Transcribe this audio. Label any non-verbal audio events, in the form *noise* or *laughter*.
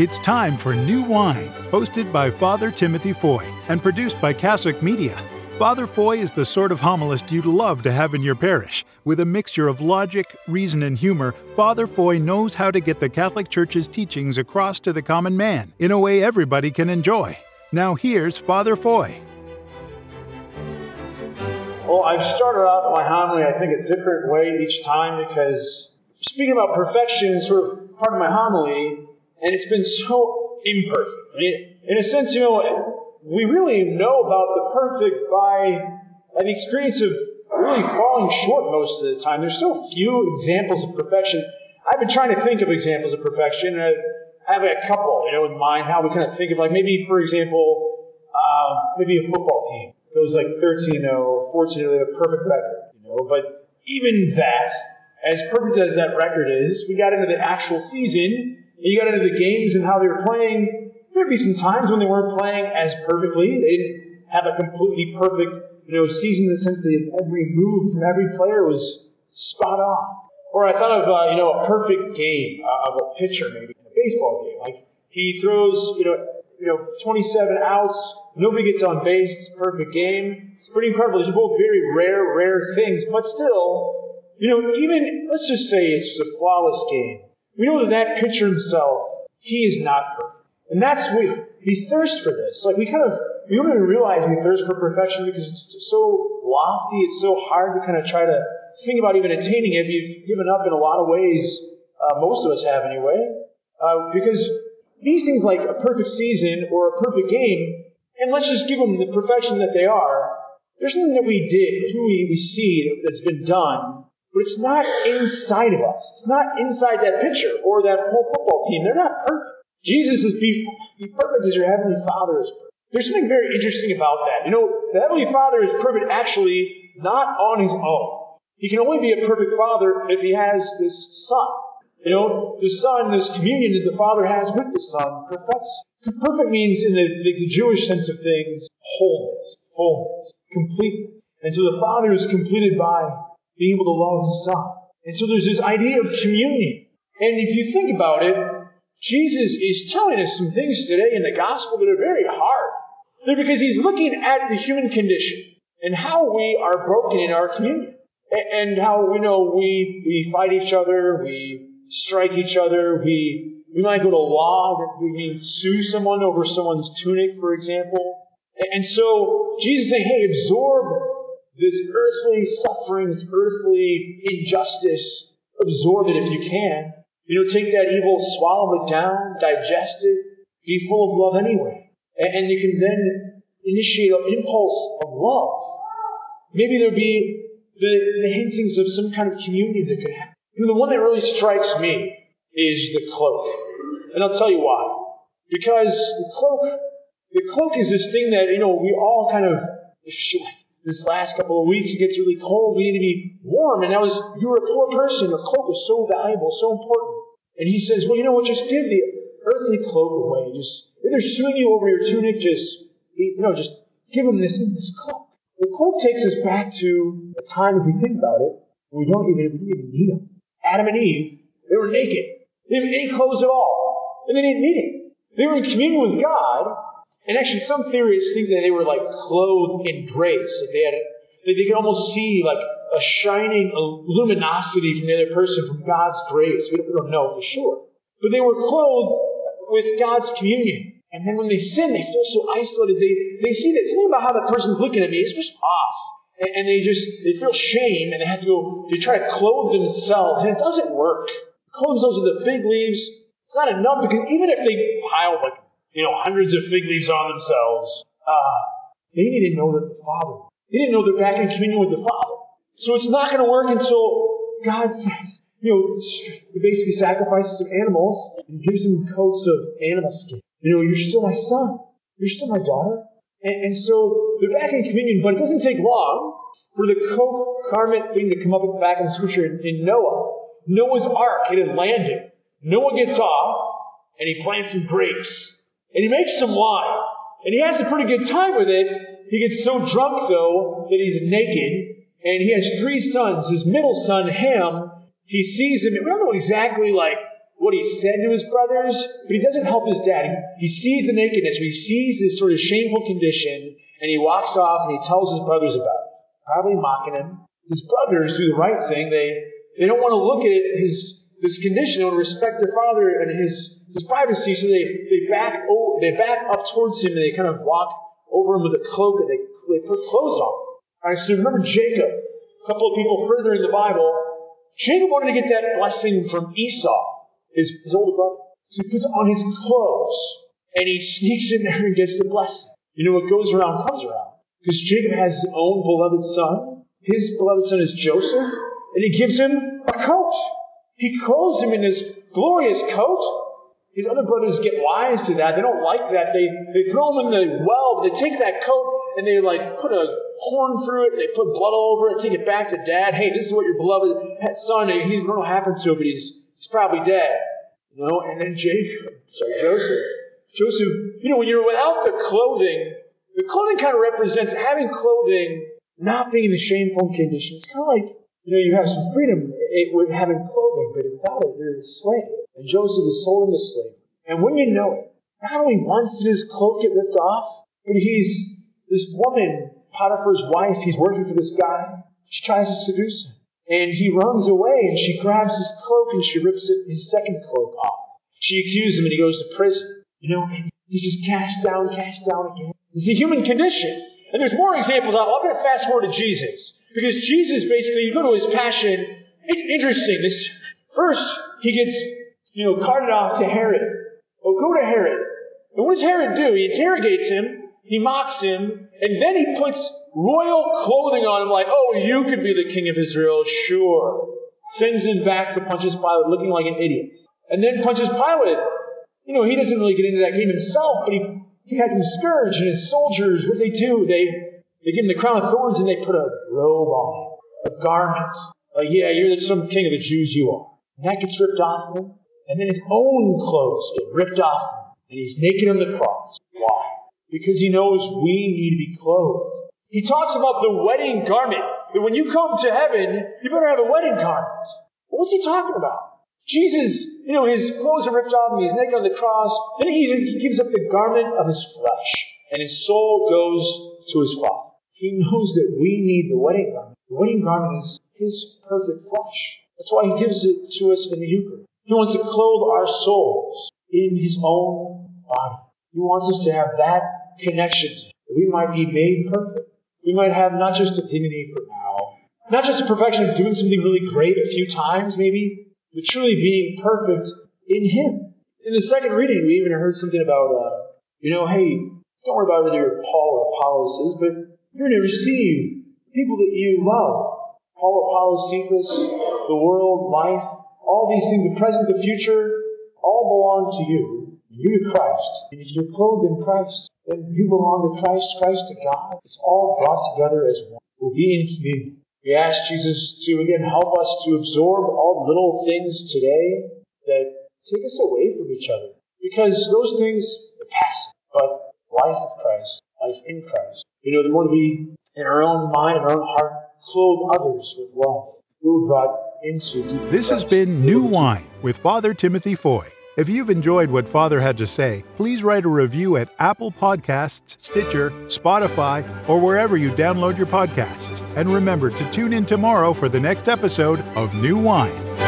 It's time for New Wine, hosted by Father Timothy Foy and produced by Cassock Media. Father Foy is the sort of homilist you'd love to have in your parish. With a mixture of logic, reason, and humor, Father Foy knows how to get the Catholic Church's teachings across to the common man in a way everybody can enjoy. Now here's Father Foy. Well, I've started off my homily, I think, a different way each time because speaking about perfection is sort of part of my homily, and it's been so imperfect. I mean, in a sense, you know, we really know about the perfect by, by the experience of really falling short most of the time. There's so few examples of perfection. I've been trying to think of examples of perfection, and I have a couple, you know, in mind, how we kind of think of, like, maybe, for example, uh, maybe a football team goes like 13 0, 14 0, they have a perfect record, you know, but even that, as perfect as that record is, we got into the actual season, you got into the games and how they were playing, There'd be some times when they weren't playing as perfectly. They didn't have a completely perfect, you know, season in the sense that every move from every player was spot on. Or I thought of, uh, you know, a perfect game uh, of a pitcher maybe in a baseball game. Like he throws, you know, you know, 27 outs, nobody gets on base, it's a perfect game. It's pretty incredible. These are both very rare, rare things, but still, you know, even let's just say it's just a flawless game. We know that that pitcher himself, he is not perfect. And that's we we thirst for this. Like we kind of we don't even realize we thirst for perfection because it's so lofty. It's so hard to kind of try to think about even attaining it. We've given up in a lot of ways. Uh, most of us have anyway, uh, because these things like a perfect season or a perfect game, and let's just give them the perfection that they are. There's nothing that we did, nothing we, we see that's been done, but it's not inside of us. It's not inside that pitcher or that whole football team. They're not perfect. Jesus is be, be perfect as your heavenly Father is perfect. There's something very interesting about that. You know, the heavenly Father is perfect actually not on his own. He can only be a perfect Father if he has this Son. You know, the Son, this communion that the Father has with the Son, perfects. Perfect means, in the, the Jewish sense of things, wholeness, wholeness, completeness. And so the Father is completed by being able to love His Son. And so there's this idea of communion. And if you think about it, Jesus is telling us some things today in the gospel that are very hard. They're because he's looking at the human condition and how we are broken in our communion. And how, you know, we, we fight each other, we strike each other, we, we might go to law, we may sue someone over someone's tunic, for example. And so Jesus is saying, hey, absorb this earthly suffering, this earthly injustice. Absorb it if you can. You know, take that evil, swallow it down, digest it, be full of love anyway. And, and you can then initiate an impulse of love. Maybe there'll be the, the hintings of some kind of communion that could happen. You know, the one that really strikes me is the cloak. And I'll tell you why. Because the cloak, the cloak is this thing that, you know, we all kind of, *laughs* this last couple of weeks, it gets really cold. We need to be warm. And that was, you were a poor person. A cloak is so valuable, so important. And he says, well, you know what? Just give the earthly cloak away. Just, if they're suing you over your tunic, just, you know, just give them this, this cloak. The cloak takes us back to a time, if we think about it, we don't even, we didn't even need them. Adam and Eve, they were naked. They didn't need clothes at all. And they didn't need it. They were in communion with God. And actually, some theorists think that they were like clothed in grace. that they had, they, they could almost see like a shining luminosity from the other person from God's grace. We don't, know for sure. But they were clothed with God's communion. And then when they sin, they feel so isolated. They, they see that something about how that person's looking at me is just off. And, and they just, they feel shame and they have to go, they try to clothe themselves. And it doesn't work. Clothe themselves with the fig leaves. It's not enough because even if they pile like, you know, hundreds of fig leaves on themselves, uh, they didn't know that the Father, they didn't know they're back in communion with the Father. So it's not going to work until God says, you know, he basically sacrifices some animals and gives them coats of animal skin. You know, you're still my son. You're still my daughter. And, and so they're back in communion, but it doesn't take long for the coat garment thing to come up back in the scripture in, in Noah. Noah's ark, it had landed. Noah gets off and he plants some grapes and he makes some wine and he has a pretty good time with it. He gets so drunk though that he's naked and he has three sons. His middle son, Ham, he sees him. We don't know exactly like what what he said to his brothers, but he doesn't help his dad. He, he sees the nakedness, he sees this sort of shameful condition, and he walks off and he tells his brothers about it, probably mocking him. His brothers do the right thing. They they don't want to look at his this condition, to respect their father and his his privacy, so they they back oh, they back up towards him and they kind of walk over him with a cloak and they they put clothes on. All right, so remember Jacob, a couple of people further in the Bible. Jacob wanted to get that blessing from Esau, his, his older brother. So he puts on his clothes and he sneaks in there and gets the blessing. You know what goes around comes around. Because Jacob has his own beloved son. His beloved son is Joseph, and he gives him a coat. He clothes him in his glorious coat. His other brothers get wise to that. They don't like that. They, they throw him in the well, but they take that coat and they like put a horn through it. They put blood all over it, take it back to dad. Hey, this is what your beloved son, he's, know what happened to him, but he's, he's probably dead. You know, and then Jacob, sorry, Joseph. Joseph, you know, when you're without the clothing, the clothing kind of represents having clothing, not being in the shameful condition. It's kind of like, you know, you have some freedom with having clothing, but without it, you're a slave. And Joseph is sold into slavery. And when you know it, not only once did his cloak get ripped off, but he's this woman, Potiphar's wife, he's working for this guy. She tries to seduce him. And he runs away and she grabs his cloak and she rips it, his second cloak off. She accuses him and he goes to prison. You know, and he's just cast down, cast down again. It's a human condition. And there's more examples. I'm going to fast forward to Jesus. Because Jesus basically, you go to his passion, it's interesting. This first, he gets, you know, carted off to Herod. Oh, go to Herod. And what does Herod do? He interrogates him he mocks him, and then he puts royal clothing on him, like, oh, you could be the king of Israel, sure. Sends him back to Pontius Pilate looking like an idiot. And then Pontius Pilate, you know, he doesn't really get into that game himself, but he, he has him scourged, and his soldiers, what they do, they, they give him the crown of thorns and they put a robe on him, a garment. Like, yeah, you're some king of the Jews, you are. And that gets ripped off him. And then his own clothes get ripped off him, and he's naked on the cross. Why? because he knows we need to be clothed. He talks about the wedding garment. That when you come to heaven, you better have a wedding garment. What's he talking about? Jesus, you know, his clothes are ripped off and he's naked on the cross. Then he, he gives up the garment of his flesh and his soul goes to his Father. He knows that we need the wedding garment. The wedding garment is his perfect flesh. That's why he gives it to us in the Eucharist. He wants to clothe our souls in his own body. He wants us to have that connection to that we might be made perfect. We might have not just a dignity for now, not just a perfection of doing something really great a few times maybe, but truly being perfect in Him. In the second reading, we even heard something about, uh, you know, hey, don't worry about whether you're Paul or Apollos is, but you're going to receive people that you love. Paul, Apollos, Cephas, the world, life, all these things, the present, the future, all belong to you. You to Christ. And if you're clothed in Christ, then you belong to Christ, Christ to God. It's all brought together as one. We'll be in communion. We ask Jesus to again help us to absorb all little things today that take us away from each other. Because those things are passive. But life with Christ, life in Christ. You know, the more we, in our own mind and our own heart, clothe others with love, we'll be brought This has been New Wine with Father Timothy Foy. If you've enjoyed what Father had to say, please write a review at Apple Podcasts, Stitcher, Spotify, or wherever you download your podcasts. And remember to tune in tomorrow for the next episode of New Wine.